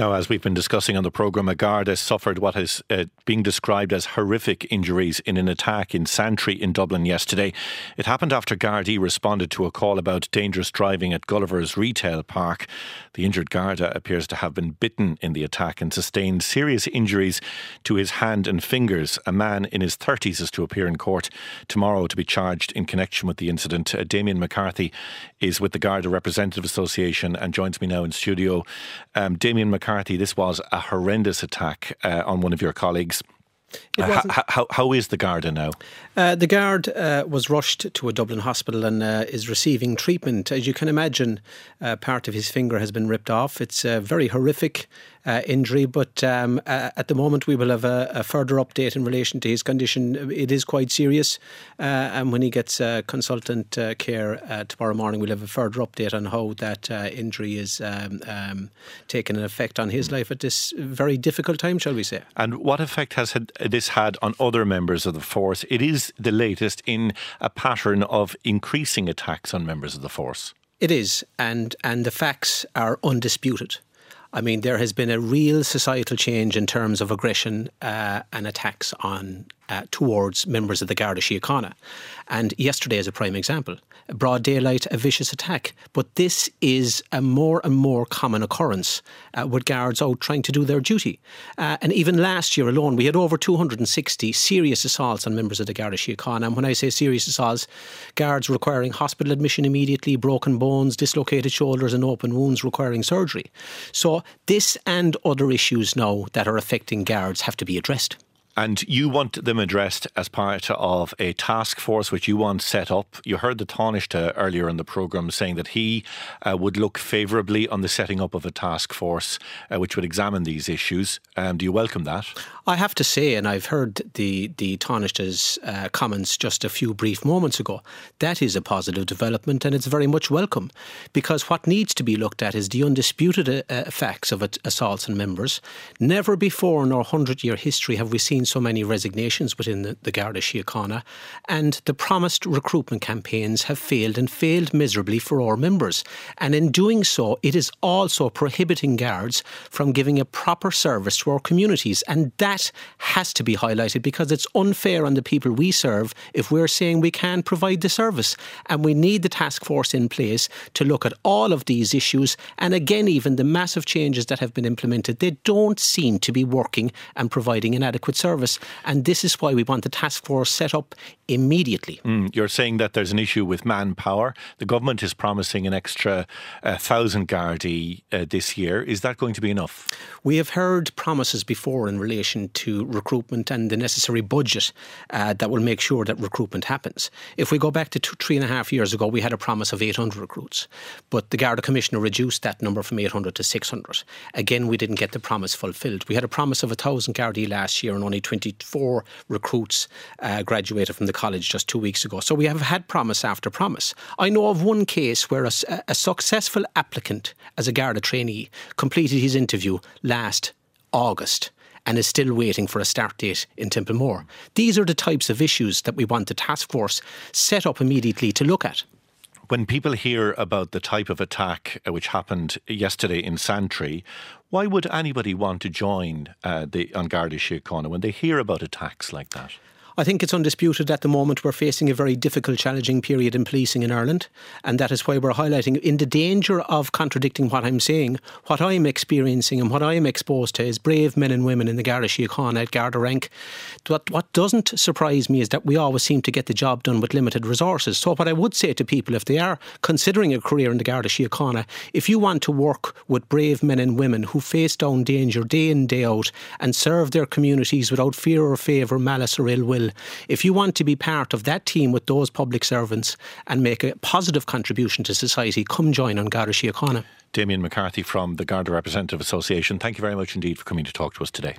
Now, as we've been discussing on the programme, a guard has suffered what is uh, being described as horrific injuries in an attack in Santry in Dublin yesterday. It happened after Gardaí responded to a call about dangerous driving at Gulliver's Retail Park. The injured Garda appears to have been bitten in the attack and sustained serious injuries to his hand and fingers. A man in his 30s is to appear in court tomorrow to be charged in connection with the incident. Uh, Damien McCarthy is with the Garda Representative Association and joins me now in studio. Um, Damien McCarthy McCarthy, this was a horrendous attack uh, on one of your colleagues. Uh, how, how, how is the Garda now? Uh, the guard uh, was rushed to a Dublin hospital and uh, is receiving treatment. As you can imagine, uh, part of his finger has been ripped off. It's a very horrific uh, injury, but um, at the moment we will have a, a, further update in relation to his condition. It is quite serious, and when he gets consultant care tomorrow morning, we'll have a further update on how that injury is um, um, taking an effect on his life at this very difficult time, shall we say. And what effect has this had on other members of the force? It is the latest in a pattern of increasing attacks on members of the force. It is, and and the facts are undisputed. I mean, there has been a real societal change in terms of aggression uh, and attacks on uh, towards members of the Garda Síochána. And yesterday is a prime example. Broad daylight, a vicious attack. But this is a more and more common occurrence uh, with guards out trying to do their duty. Uh, and even last year alone, we had over 260 serious assaults on members of the Garda Síochána. And when I say serious assaults, guards requiring hospital admission immediately, broken bones, dislocated shoulders, and open wounds requiring surgery. So this and other issues now that are affecting guards have to be addressed. And you want them addressed as part of a task force which you want set up. You heard the Taoiseach earlier in the programme saying that he uh, would look favourably on the setting up of a task force uh, which would examine these issues. Um, do you welcome that? I have to say, and I've heard the, the Taoiseach's uh, comments just a few brief moments ago, that is a positive development and it's very much welcome because what needs to be looked at is the undisputed uh, uh, facts of assaults on members. Never before in our 100 year history have we seen seen so many resignations within the, the Garda Síochána, and the promised recruitment campaigns have failed and failed miserably for our members. And in doing so, it is also prohibiting guards from giving a proper service to our communities. And that has to be highlighted because it's unfair on the people we serve if we're saying we can't provide the service. And we need the task force in place to look at all of these issues. And again, even the massive changes that have been implemented, they don't seem to be working and providing an adequate service service. And this is why we want the task force set up immediately. Mm, you're saying that there's an issue with manpower. The government is promising an extra uh, thousand Gardaí uh, this year. Is that going to be enough? We have heard promises before in relation to recruitment and the necessary budget uh, that will make sure that recruitment happens. If we go back to two, three and a half years ago, we had a promise of 800 recruits, but the Garda Commissioner reduced that number from 800 to 600. Again, we didn't get the promise fulfilled. We had a promise of 1,000 Gardaí last year and only 24 recruits uh, graduated from the college just two weeks ago. So we have had promise after promise. I know of one case where a, a successful applicant as a Garda trainee completed his interview last August and is still waiting for a start date in Templemore. These are the types of issues that we want the task force set up immediately to look at when people hear about the type of attack uh, which happened yesterday in Santry, why would anybody want to join uh, the An Garda Síochána when they hear about attacks like that? I think it's undisputed at the moment we're facing a very difficult, challenging period in policing in Ireland, and that is why we're highlighting in the danger of contradicting what I'm saying. What I'm experiencing and what I am exposed to is brave men and women in the Garda Síochána at Garda rank. What, what doesn't surprise me is that we always seem to get the job done with limited resources. So what I would say to people, if they are considering a career in the Garda Síochána, if you want to work with brave men and women who face down danger day in, day out, and serve their communities without fear or favour, malice or ill will, If you want to be part of that team with those public servants and make a positive contribution to society, come join An Garda Síochána. Damien McCarthy from the Garda Representative Association, thank you very much indeed for coming to talk to us today.